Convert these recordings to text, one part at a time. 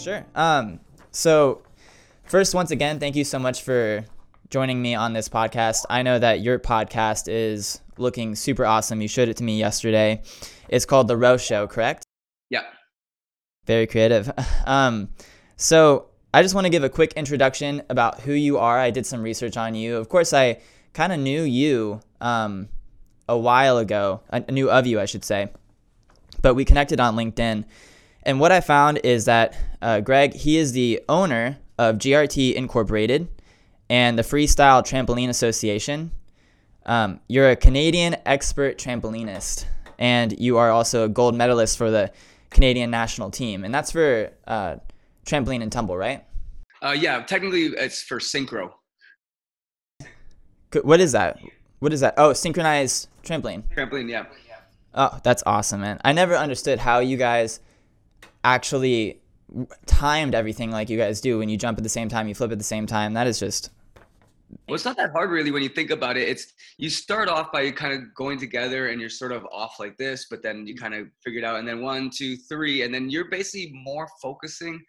sure. Um, so first, once again, thank you so much for joining me on this podcast. I know that your podcast is looking super awesome. You showed it to me yesterday. It's called The Roe Show, correct? Yeah. Very creative. Um, so I just want to give a quick introduction about who you are. I did some research on you. Of course, I kind of knew you um, a while ago. I knew of you, I should say. But we connected on LinkedIn. And what I found is that uh, Greg, he is the owner of GRT Incorporated and the Freestyle Trampoline Association. Um, you're a Canadian expert trampolinist, and you are also a gold medalist for the Canadian national team. And that's for uh, trampoline and tumble, right? Uh, yeah, technically it's for synchro. What is that? What is that? Oh, synchronized trampoline. Trampoline, yeah. Oh, that's awesome, man. I never understood how you guys actually timed everything like you guys do when you jump at the same time, you flip at the same time. That is just well, it's not that hard really when you think about it. It's you start off by kind of going together and you're sort of off like this, but then you kind of figure it out. And then one, two, three, and then you're basically more focusing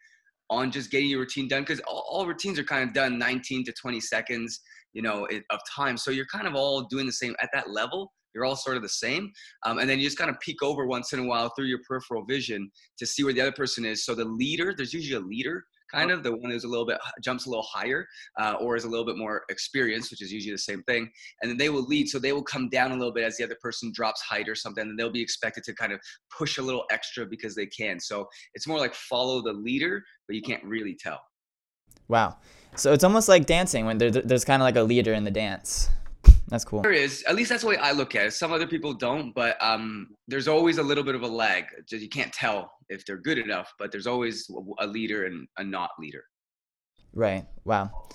on just getting your routine done because all, all, routines are kind of done 19 to 20 seconds you know of time so you're kind of all doing the same at that level you're all sort of the same. Um, and then you just kind of peek over once in a while through your peripheral vision to see where the other person is. So the leader there's usually a leader kind of the one who's a little bit jumps a little higher uh, or is a little bit more experienced which is usually the same thing. And then they will lead so they will come down a little bit as the other person drops height or something and they'll be expected to kind of push a little extra because they can. So it's more like follow the leader but you can't really tell. Wow. So it's almost like dancing when there, there's kind of like a leader in the dance that's cool. There is. At least that's the way I look at it. Some other people don't, but um, there's always a little bit of a lag. You can't tell if they're good enough, but there's always a leader and a not leader. Right. Wow.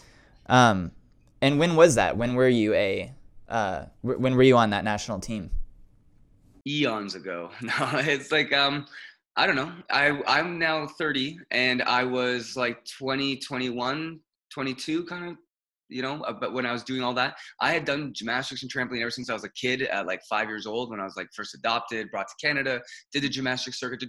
Um, and when was that? When were you a? Uh, when were you on that national team? Eons ago. No, it's like um, I don't know. I I'm now 30, and I was like 20, 21, 22, kind of you know uh, but when i was doing all that i had done gymnastics and trampoline ever since i was a kid at like five years old when i was like first adopted brought to canada did the gymnastics circuit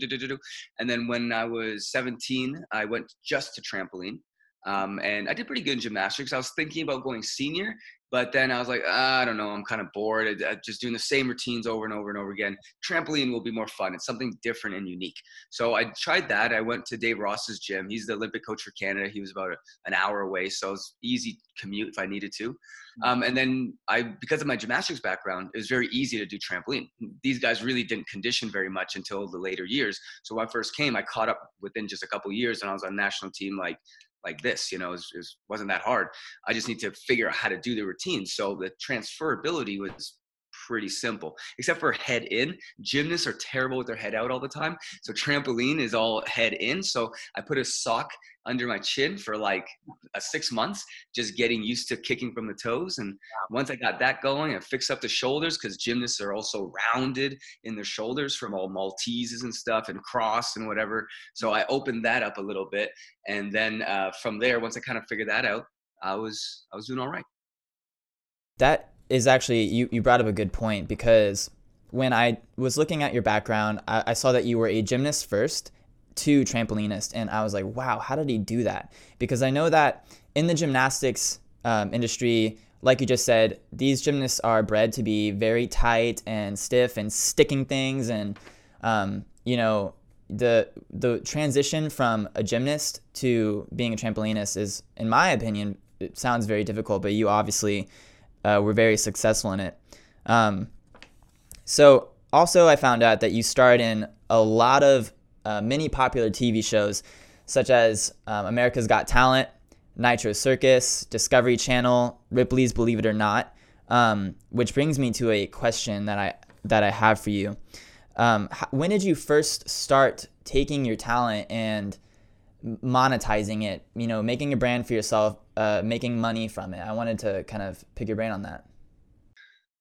and then when i was 17 i went just to trampoline um, and i did pretty good in gymnastics i was thinking about going senior but then I was like, ah, I don't know, I'm kind of bored. I, just doing the same routines over and over and over again. Trampoline will be more fun. It's something different and unique. So I tried that. I went to Dave Ross's gym. He's the Olympic coach for Canada. He was about a, an hour away, so it was easy commute if I needed to. Um, and then I, because of my gymnastics background, it was very easy to do trampoline. These guys really didn't condition very much until the later years. So when I first came, I caught up within just a couple years, and I was on national team like like this you know it, it wasn't that hard. I just need to figure out how to do the routine. So the transferability was pretty simple except for head in gymnasts are terrible with their head out all the time so trampoline is all head in so i put a sock under my chin for like six months, just getting used to kicking from the toes. And once I got that going, I fixed up the shoulders because gymnasts are also rounded in their shoulders from all Malteses and stuff and cross and whatever. So I opened that up a little bit, and then uh, from there, once I kind of figured that out, I was I was doing all right. That is actually you you brought up a good point because when I was looking at your background, I, I saw that you were a gymnast first to trampolinist. And I was like, wow, how did he do that? Because I know that in the gymnastics um, industry, like you just said, these gymnasts are bred to be very tight and stiff and sticking things. And, um, you know, the the transition from a gymnast to being a trampolinist is, in my opinion, it sounds very difficult, but you obviously uh, were very successful in it. Um, so also, I found out that you starred in a lot of uh, many popular TV shows such as um, America's Got Talent, Nitro Circus, Discovery Channel, Ripley's Believe It or Not. Um, which brings me to a question that I that I have for you. Um, when did you first start taking your talent and monetizing it? You know, making a brand for yourself, uh, making money from it. I wanted to kind of pick your brain on that.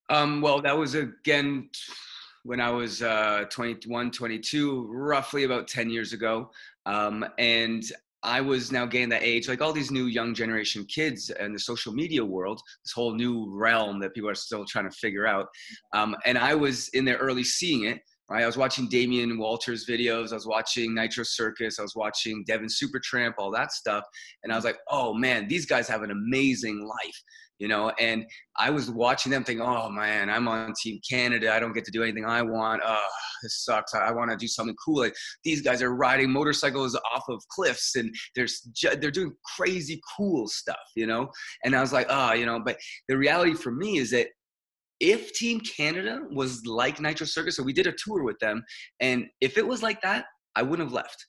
Um, well, that was again when I was uh, 21, 22, roughly about 10 years ago. Um, and I was now getting that age, like all these new young generation kids and the social media world, this whole new realm that people are still trying to figure out. Um, and I was in there early seeing it. Right? I was watching Damien Walters videos, I was watching Nitro Circus, I was watching Devin Supertramp, all that stuff. And I was like, oh man, these guys have an amazing life, you know? And I was watching them thinking, oh man, I'm on Team Canada. I don't get to do anything I want. Oh, this sucks. I, want to do something cool. Like these guys are riding motorcycles off of cliffs and there's they're doing crazy cool stuff, you know? And I was like, oh, you know, but the reality for me is that if Team Canada was like Nitro Circus, so we did a tour with them, and if it was like that, I wouldn't have left.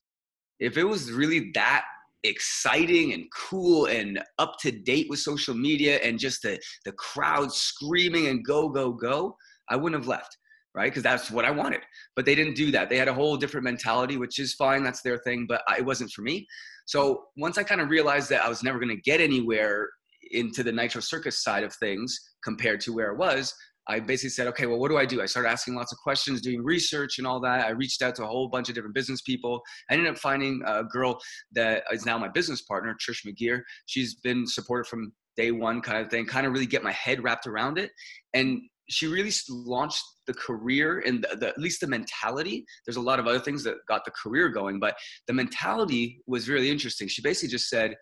If it was really that exciting and cool and up to date with social media and just the the crowd screaming and go go go, I wouldn't have left, right? Because that's what I wanted. But they didn't do that. They had a whole different mentality, which is fine. That's their thing, but it wasn't for me. So once I kind of realized that I was never going to get anywhere into the Nitro Circus side of things compared to where it was, I basically said, okay, well, what do I do? I started asking lots of questions, doing research and all that. I reached out to a whole bunch of different business people. I ended up finding a girl that is now my business partner, Trish McGear. She's been supported from day one kind of thing, kind of really get my head wrapped around it. And she really launched the career and the, the, at least the mentality. There's a lot of other things that got the career going, but the mentality was really interesting. She basically just said,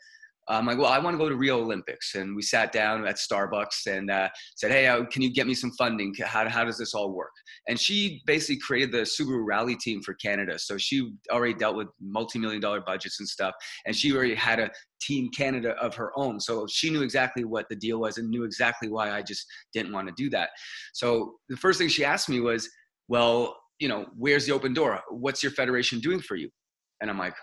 I'm like, well, I want to go to Rio Olympics. And we sat down at Starbucks and uh, said, hey, uh, can you get me some funding? How, how does this all work? And she basically created the Subaru Rally team for Canada. So she already dealt with multi-million dollar budgets and stuff. And she already had a team Canada of her own. So she knew exactly what the deal was and knew exactly why I just didn't want to do that. So the first thing she asked me was, well, you know, where's the open door? What's your federation doing for you? And I'm like,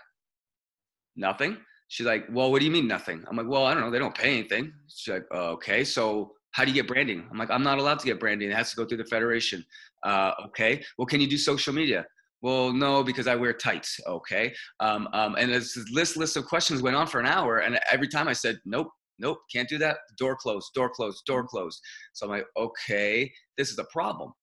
nothing She's like, well, what do you mean nothing? I'm like, well, I don't know. They don't pay anything. She's like, oh, okay. So how do you get branding? I'm like, I'm not allowed to get branding. It has to go through the federation. Uh, okay. Well, can you do social media? Well, no, because I wear tights. Okay. Um, um, and this list list of questions went on for an hour, and every time I said, nope, nope, can't do that. Door closed, door closed, door closed. So I'm like, okay, this is a problem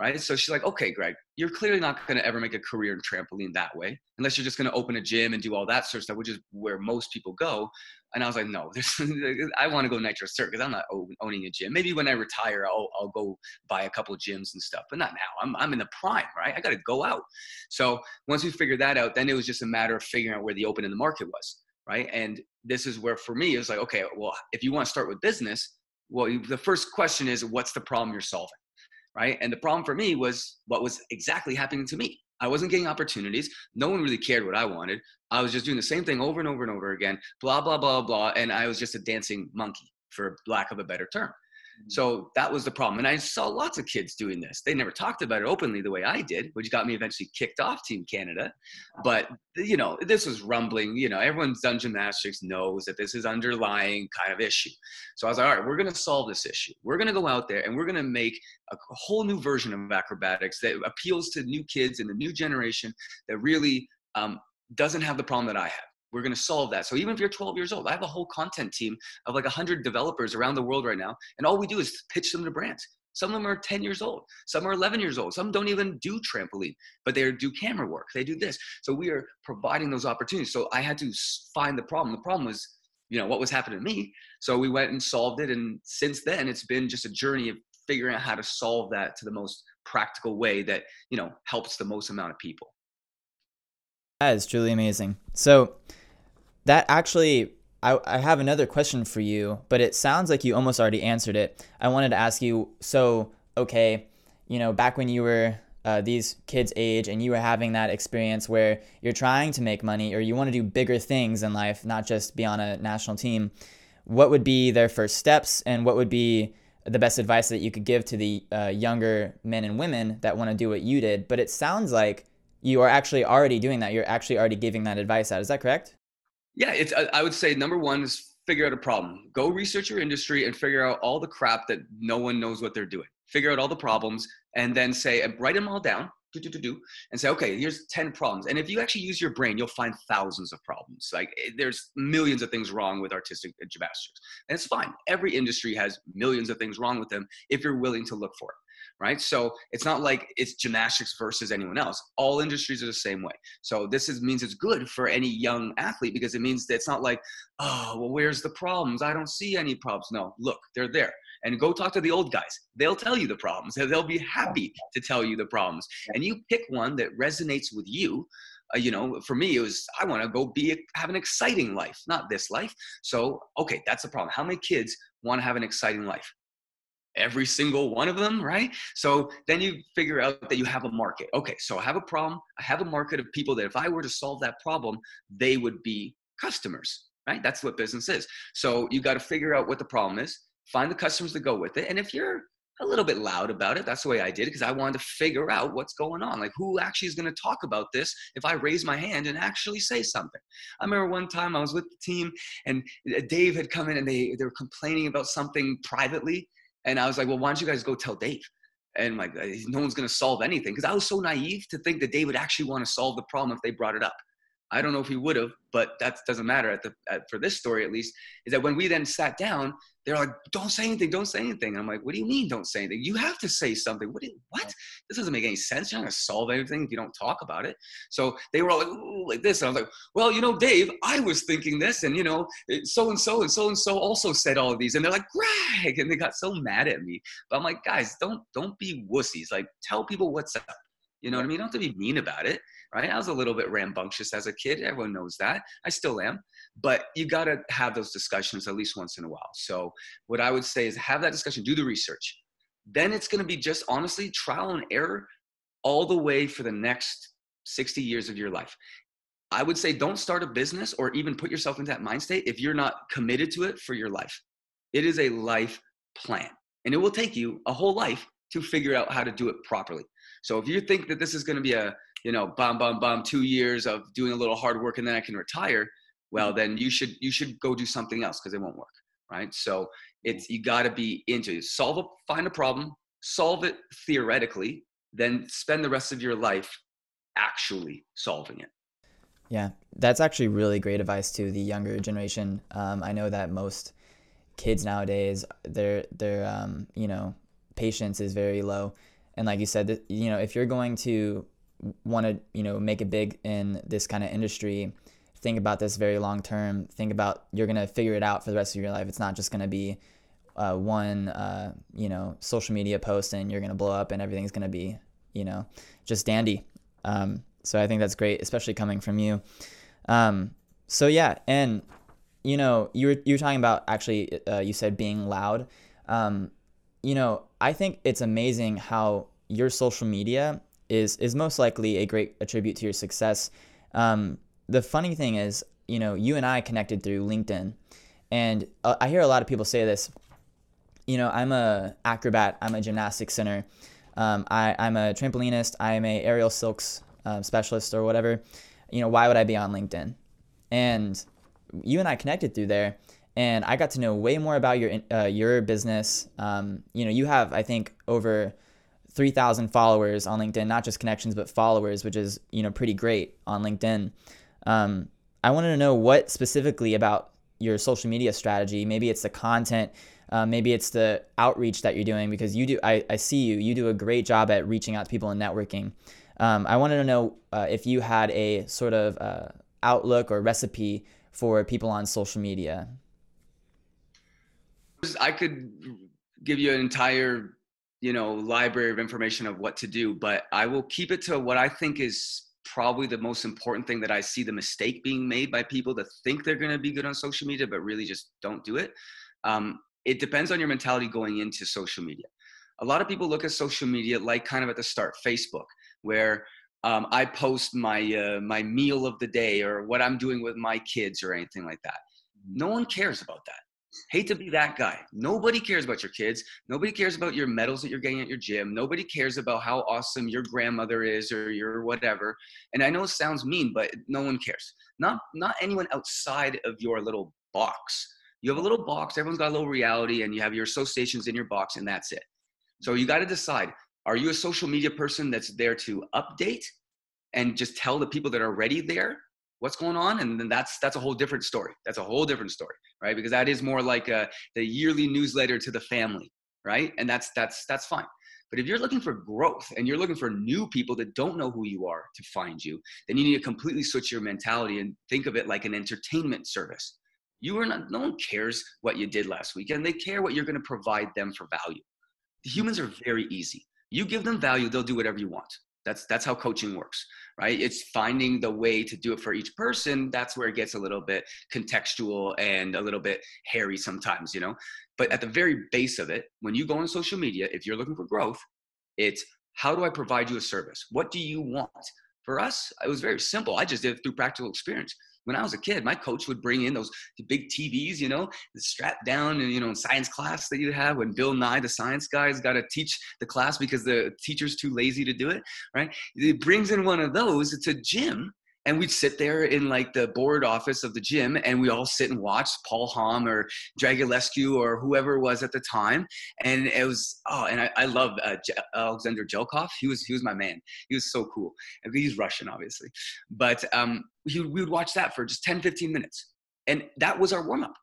right? So she's like, okay, Greg, you're clearly not going to ever make a career in trampoline that way, unless you're just going to open a gym and do all that sort of stuff, which is where most people go. And I was like, no, I want to go Nitro Circus. Cuz i'm not owning a gym. Maybe when I retire, I'll, I'll go buy a couple of gyms and stuff, but not now. I'm, I'm in the prime, right? I got to go out. So once we figured that out, then it was just a matter of figuring out where the open in the market was, right? And this is where for me, it was like, okay, well, if you want to start with business, well, the first question is, what's the problem you're solving? Right? And the problem for me was what was exactly happening to me. I wasn't getting opportunities. No one really cared what I wanted. I was just doing the same thing over and over and over again, blah, blah, blah, blah. And I was just a dancing monkey, for lack of a better term. Mm. So that was the problem. And I saw lots of kids doing this. They never talked about it openly the way I did, which got me eventually kicked off Team Canada. But, you know, this was rumbling. You know, everyone's done gymnastics knows that this is underlying kind of issue. So I was like, all right, we're going to solve this issue. We're going to go out there and we're going to make a whole new version of acrobatics that appeals to new kids and the new generation that really um, doesn't have the problem that I have we're going to solve that. So even if you're 12 years old, I have a whole content team of like 100 developers around the world right now. And all we do is pitch them to brands. Some of them are 10 years old. Some are 11 years old. Some don't even do trampoline, but they do camera work. They do this. So we are providing those opportunities. So I had to find the problem. The problem was, you know, what was happening to me. So we went and solved it. And since then, it's been just a journey of figuring out how to solve that to the most practical way that, you know, helps the most amount of people. That is truly amazing. So, that actually I, I have another question for you, but it sounds like you almost already answered it. I wanted to ask you so, okay, you know, back when you were uh, these kids' age and you were having that experience where you're trying to make money or you want to do bigger things in life, not just be on a national team, what would be their first steps and what would be the best advice that you could give to the uh, younger men and women that want to do what you did? But it sounds like you are actually already doing that. You're actually already giving that advice out. Is that correct? Yeah, it's. I would say number one is figure out a problem. Go research your industry and figure out all the crap that no one knows what they're doing. Figure out all the problems and then say, and write them all down. Do, do, do, do, and say, okay, here's 10 problems. And if you actually use your brain, you'll find thousands of problems. Like eh, there's millions of things wrong with artistic gymnastics. And it's fine. Every industry has millions of things wrong with them if you're willing to look for it right? So it's not like it's gymnastics versus anyone else. All industries are the same way. So this is, means it's good for any young athlete because it means that it's not like, oh, well, where's the problems? I don't see any problems. No, look, they're there. and go talk to the old guys. They'll tell you the problems. They'll be happy to tell you the problems. And you pick one that resonates with you. Uh, you know, for me, it was I want to go be have an exciting life, not this life. So, okay, that's the problem. How many kids want to have an exciting life? Every single one of them, right? So then you figure out that you have a market. Okay, so I have a problem. I have a market of people that if I were to solve that problem, they would be customers, right? That's what business is. So you got to figure out what the problem is, find the customers that go with it. And if you're a little bit loud about it. That's the way I did it because I wanted to figure out what's going on. Like, who actually is going to talk about this if I raise my hand and actually say something? I remember one time I was with the team and uh, Dave had come in and they, they were complaining about something privately. And I was like, well, why don't you guys go tell Dave? And like, uh, no one's going to solve anything. Because I was so naive to think that Dave would actually want to solve the problem if they brought it up. I don't know if he would have, but that doesn't matter at the, at, for this story at least. Is that when we then sat down, they're like, "Don't say anything, don't say anything." And I'm like, "What do you mean, don't say anything? You have to say something. What? You, what? This doesn't make any sense. You're not gonna solve anything if you don't talk about it." So they were all like, like this, and I was like, "Well, you know, Dave, I was thinking this, and you know, so and so and so and so also said all of these," and they're like, "Greg," and they got so mad at me. But I'm like, guys, don't don't be wussies. Like, tell people what's up. You know what I mean? Don't to be mean about it right? I was a little bit rambunctious as a kid. Everyone knows that. I still am. But you got to have those discussions at least once in a while. So, what I would say is have that discussion, do the research. Then it's going to be just honestly trial and error all the way for the next 60 years of your life. I would say don't start a business or even put yourself into that mind state if you're not committed to it for your life. It is a life plan, and it will take you a whole life to figure out how to do it properly. So if you think that this is going to be a you know, bum bum bum, two years of doing a little hard work and then I can retire, well mm-hmm. then you should you should go do something else because it won't work, right? So it's you got to be into it. solve a find a problem, solve it theoretically, then spend the rest of your life actually solving it. Yeah, that's actually really great advice to the younger generation. Um, I know that most kids nowadays, their their um, you know patience is very low, and like you said, you know if you're going to want to you know make it big in this kind of industry think about this very long term think about you're going to figure it out for the rest of your life. It's not just going to be uh, one uh, you know social media post and you're going to blow up and everything's going to be you know just dandy. Um, so i think that's great especially coming from you. Um, so yeah and you know you were you were talking about actually uh, you said being loud. Um, you know i think it's amazing how your social media is is most likely a great attribute to your success. Um, the funny thing is, you know, you and I connected through LinkedIn, and uh, I hear a lot of people say this. You know, I'm a acrobat. I'm a gymnastics center. Um, I, I'm a trampolinist. I'm a aerial silks uh, specialist or whatever. You know, why would I be on LinkedIn? And you and I connected through there, and I got to know way more about your uh, your business. Um, you know, you have I think over 3,000 followers on LinkedIn, not just connections, but followers, which is, you know, pretty great on LinkedIn. Um, I wanted to know what specifically about your social media strategy. Maybe it's the content, uh, maybe it's the outreach that you're doing because you do, I, I see you, you do a great job at reaching out to people and networking. Um, I wanted to know uh, if you had a sort of uh, outlook or recipe for people on social media. I could give you an entire you know library of information of what to do but i will keep it to what i think is probably the most important thing that i see the mistake being made by people that think they're going to be good on social media but really just don't do it. Um, it depends on your mentality going into social media. A lot of people look at social media like kind of at the start facebook where um, i post my uh, my meal of the day or what i'm doing with my kids or anything like that. No one cares about that Hate to be that guy. Nobody cares about your kids. Nobody cares about your medals that you're getting at your gym. Nobody cares about how awesome your grandmother is or your whatever. And I know it sounds mean, but no one cares. Not not anyone outside of your little box. You have a little box, everyone's got a little reality, and you have your associations in your box, and that's it. So you got to decide are you a social media person that's there to update and just tell the people that are already there what's going on and then that's that's a whole different story that's a whole different story right because that is more like a, the yearly newsletter to the family right and that's that's that's fine but if you're looking for growth and you're looking for new people that don't know who you are to find you then you need to completely switch your mentality and think of it like an entertainment service You are not. No one cares what you did last weekend. They care what you're going to provide them for value. The humans are very easy. You give them value, they'll do whatever you want. That's that's how coaching works, right? It's finding the way to do it for each person. That's where it gets a little bit contextual and a little bit hairy sometimes, you know. But at the very base of it, when you go on social media, if you're looking for growth, it's how do I provide you a service? What do you want? For us, it was very simple. I just did it through practical experience when I was a kid, my coach would bring in those big TVs, you know, strapped down and, you know, science class that you have when Bill Nye, the science guy, has got to teach the class because the teacher's too lazy to do it, right? He brings in one of those. It's a gym and we'd sit there in like the board office of the gym and we all sit and watch Paul Hamm or Dragulescu or whoever was at the time and it was oh and I, I love uh, Alexander Jelkov he was he was my man. He was so cool. He's Russian obviously. But um, he, we would watch that for just 10 15 minutes. And that was our warm up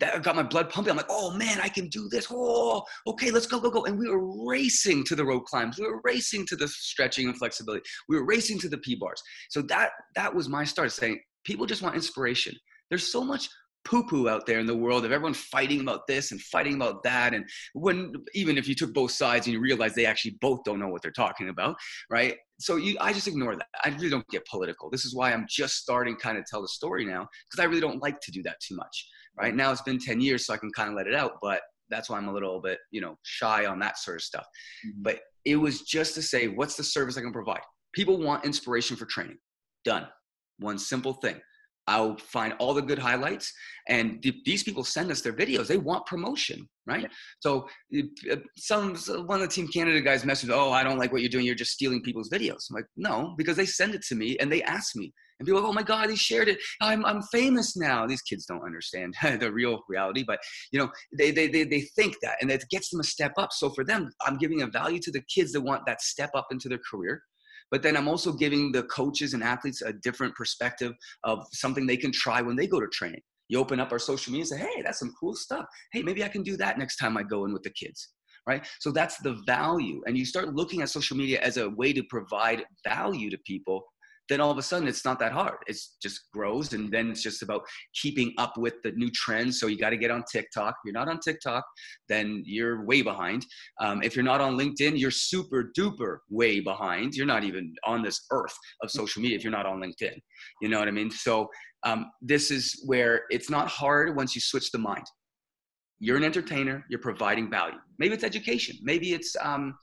that got my blood pumping. I'm like, oh man, I can do this. Oh, okay, let's go, go, go. And we were racing to the rope climbs. We were racing to the stretching and flexibility. We were racing to the P bars. So that that was my start saying people just want inspiration. There's so much poo-poo out there in the world of everyone fighting about this and fighting about that and when even if you took both sides and you realize they actually both don't know what they're talking about right so you i just ignore that i really don't get political this is why i'm just starting kind of tell the story now because i really don't like to do that too much right now it's been 10 years so i can kind of let it out but that's why i'm a little bit you know shy on that sort of stuff mm-hmm. but it was just to say what's the service i can provide people want inspiration for training done one simple thing I'll find all the good highlights. And th- these people send us their videos. They want promotion, right? Yeah. So uh, some one of the Team Canada guys messaged, "Oh, I don't like what you're doing. You're just stealing people's videos." I'm like, no, because they send it to me and they ask me. And people like, oh my God, he shared it. I'm, I'm famous now. These kids don't understand the real reality, but you know, they, they, they, they think that and it gets them a step up. So for them, I'm giving a value to the kids that want that step up into their career. But then I'm also giving the coaches and athletes a different perspective of something they can try when they go to training. You open up our social media and say, hey, that's some cool stuff. Hey, maybe I can do that next time I go in with the kids right? So that's the value. And you start looking at social media as a way to provide value to people then all of a sudden it's not that hard. It just grows and then it's just about keeping up with the new trends. So you got to get on TikTok. If you're not on TikTok, then you're way behind. Um, if you're not on LinkedIn, you're super duper way behind. You're not even on this earth of social media if you're not on LinkedIn. You know what I mean? So um, this is where it's not hard once you switch the mind. You're an entertainer. You're providing value. Maybe it's education. Maybe it's um,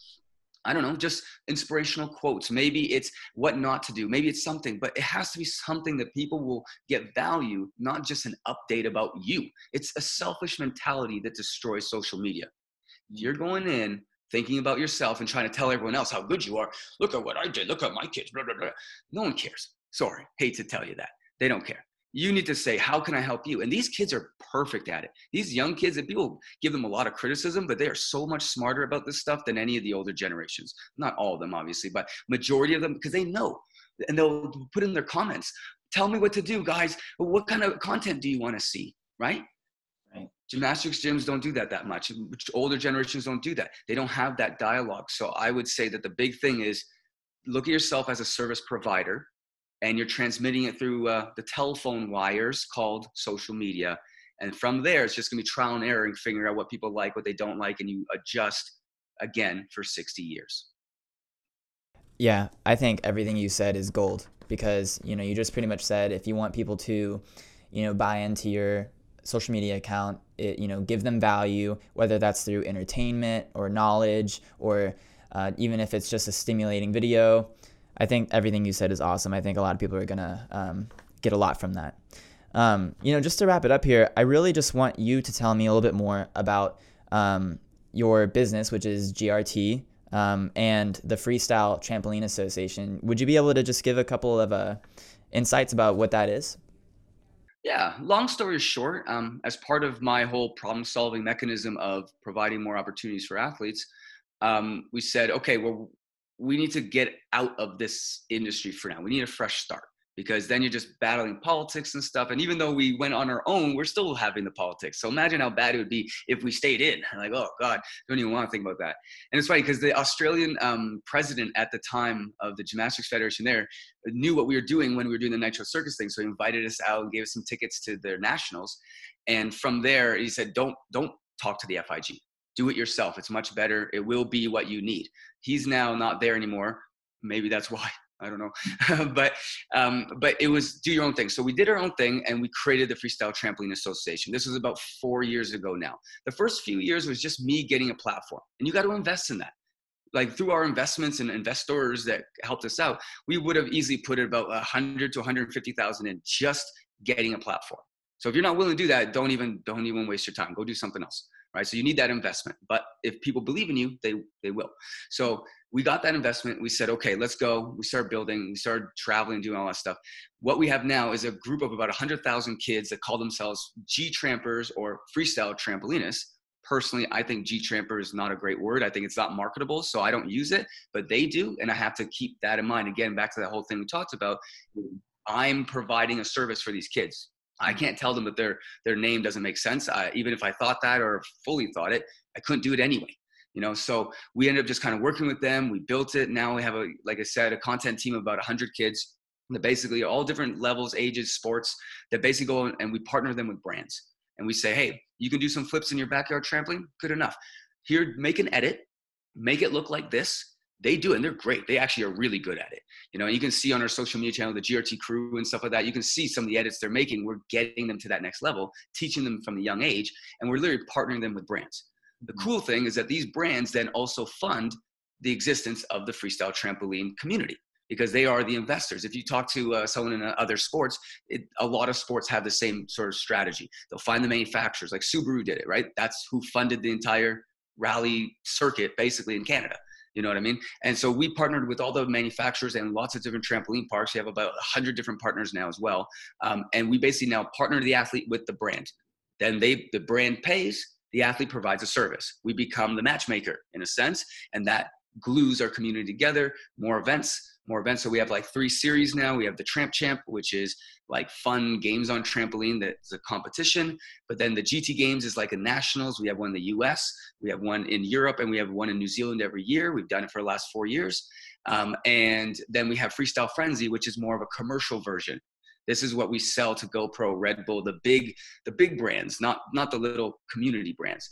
I don't know, just inspirational quotes. Maybe it's what not to do. Maybe it's something, but it has to be something that people will get value, not just an update about you. It's a selfish mentality that destroys social media. You're going in thinking about yourself and trying to tell everyone else how good you are. Look at what I did. Look at my kids. Blah, blah, blah. No one cares. Sorry, hate to tell you that. They don't care you need to say how can i help you? And these kids are perfect at it. These young kids and people give them a lot of criticism but they are so much smarter about this stuff than any of the older generations. Not all of them obviously but majority of them because they know and they'll put in their comments tell me what to do guys. What kind of content do you want to see? Right? Right. Gymnastics gyms don't do that that much older generations don't do that. They don't have that dialogue. So i would say that the big thing is look at yourself as a service provider and you're transmitting it through uh, the telephone wires called social media. And from there, it's just gonna be trial and error and figuring out what people like, what they don't like, and you adjust again for 60 years. Yeah, I think everything you said is gold because you know you just pretty much said if you want people to, you know, buy into your social media account, it, you know, give them value, whether that's through entertainment or knowledge or uh, even if it's just a stimulating video I think everything you said is awesome. I think a lot of people are gonna um, get a lot from that. Um, you know, just to wrap it up here, I really just want you to tell me a little bit more about um, your business, which is GRT, um, and the Freestyle Trampoline Association. Would you be able to just give a couple of uh, insights about what that is? Yeah, long story short, um, as part of my whole problem solving mechanism of providing more opportunities for athletes, um, we said, okay, well, we need to get out of this industry for now. We need a fresh start. because then you're just battling politics and stuff. And even though we went on our own, we're still having the politics. So imagine how bad it would be if we stayed in. Like, oh God, don't even want to think about that. And it's funny because the Australian um, president at the time of the Gymnastics Federation there knew what we were doing when we were doing the Nitro Circus thing. So he invited us out and gave us some tickets to their nationals. And from there, he said, don't don't talk to the FIG. Do it yourself. It's much better. It will be what you need. He's now not there anymore. Maybe that's why I don't know, but um, but it was do your own thing. So we did our own thing, and we created the Freestyle Trampoline Association. This was about four years ago now. The first few years was just me getting a platform, and you got to invest in that. Like through our investments and investors that helped us out, we would have easily put about a hundred to 150,000 in just getting a platform. So if you're not willing to do that, don't even don't even waste your time. Go do something else, right? So you need that investment. But if people believe in you, they they will. So we got that investment. We said, okay, let's go. We started building. We started traveling, doing all that stuff. What we have now is a group of about 100,000 kids that call themselves G Trampers or freestyle trampolinists. Personally, I think G Tramper is not a great word. I think it's not marketable, so I don't use it, but they do. And I have to keep that in mind. Again, back to that whole thing we talked about. I'm providing a service for these kids. I can't tell them that their their name doesn't make sense. I, even if I thought that or fully thought it, I couldn't do it anyway you know? So we ended up just kind of working with them. We built it. Now we have a like i said a content team of about 100 kids that basically all different levels ages sports that basically go and we partner them with brands. And we say hey you can do some flips in your backyard trampoline good enough. Here make an edit. Make it look like this they do it and they're great they actually are really good at it you know you can see on our social media channel the grt crew and stuff like that you can see some of the edits they're making we're getting them to that next level teaching them from the young age and we're literally partnering them with brands the cool thing is that these brands then also fund the existence of the freestyle trampoline community because they are the investors. If you talk to uh, someone in uh, other sports, it, a lot of sports have the same sort of strategy. They'll find the manufacturers, like Subaru did it, right? That's who funded the entire rally circuit basically in Canada. You know what I mean? And so we partnered with all the manufacturers and lots of different trampoline parks. We have about 100 different partners now as well. Um, and we basically now partner the athlete with the brand. Then they, the brand pays, the athlete provides a service. We become the matchmaker in a sense, and that glues our community together. More events, more events. So we have like three series now. We have the Tramp Champ, which is like fun games on trampoline that's a competition. But then the GT Games is like a nationals. We have one in the US, we have one in Europe, and we have one in New Zealand every year. We've done it for the last four years. Um, and then we have Freestyle Frenzy, which is more of a commercial version. This is what we sell to GoPro, Red Bull, the big the big brands, not not the little community brands.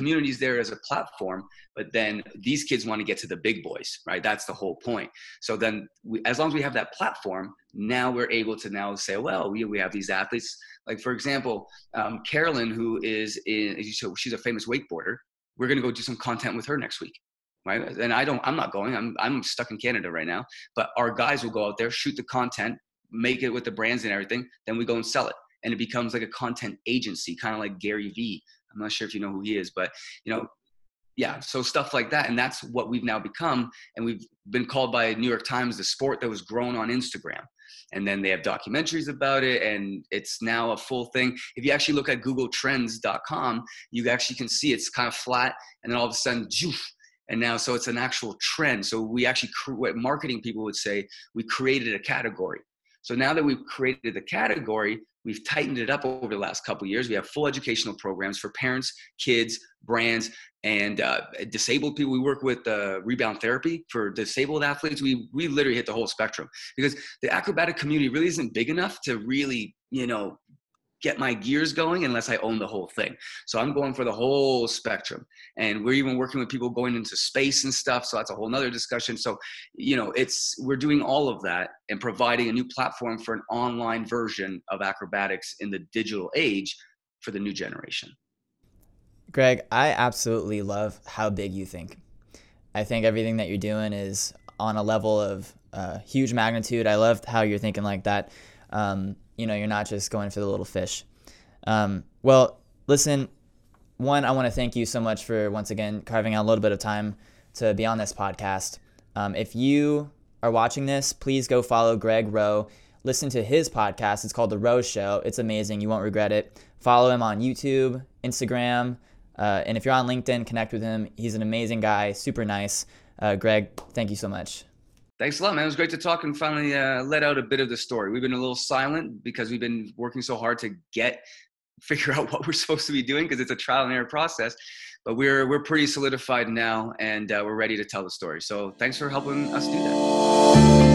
Is there as a platform, but then these kids want to get to the big boys, right? That's the whole point. So then, we, as long as we have that platform, now we're able to now say, well, we, we have these athletes. Like for example, um, Carolyn, who is in, so she's a famous wakeboarder. We're gonna go do some content with her next week right? And I don't, I'm not going. I'm, I'm stuck in Canada right now. But our guys will go out there, shoot the content, make it with the brands and everything, then we go and sell it. And it becomes like a content agency, kind of like Gary Vee. I'm not sure if you know who he is, but you know, yeah, so stuff like that. And that's what we've now become. And we've been called by New York Times the sport that was grown on Instagram. And then they have documentaries about it, and it's now a full thing. If you actually look at googletrends.com, you actually can see it's kind of flat, and then all of a sudden, joof, and now so it's an actual trend. So we actually, what marketing people would say, we created a category. So now that we've created the category, we've tightened it up over the last couple years. We have full educational programs for parents, kids, brands, and uh, disabled people. We work with uh, rebound therapy for disabled athletes. We we literally hit the whole spectrum because the acrobatic community really isn't big enough to really you know get my gears going unless I own the whole thing. So I'm going for the whole spectrum. And we're even working with people going into space and stuff. So that's a whole nother discussion. So, you know, it's we're doing all of that and providing a new platform for an online version of acrobatics in the digital age for the new generation. Greg, I absolutely love how big you think. I think everything that you're doing is on a level of uh, huge magnitude. I love how you're thinking like that. Um, you know, you're not just going for the little fish. Um, well, listen, one, I want to thank you so much for once again carving out a little bit of time to be on this podcast. Um, if you are watching this, please go follow Greg Roe. Listen to his podcast. It's called The Roe Show. It's amazing. You won't regret it. Follow him on YouTube, Instagram, uh, and if you're on LinkedIn, connect with him. He's an amazing guy, super nice. Uh, Greg, thank you so much. Thanks a lot, man. It was great to talk and finally uh, let out a bit of the story. We've been a little silent because we've been working so hard to get figure out what we're supposed to be doing because it's a trial and error process. But we're we're pretty solidified now, and uh, we're ready to tell the story. So thanks for helping us do that.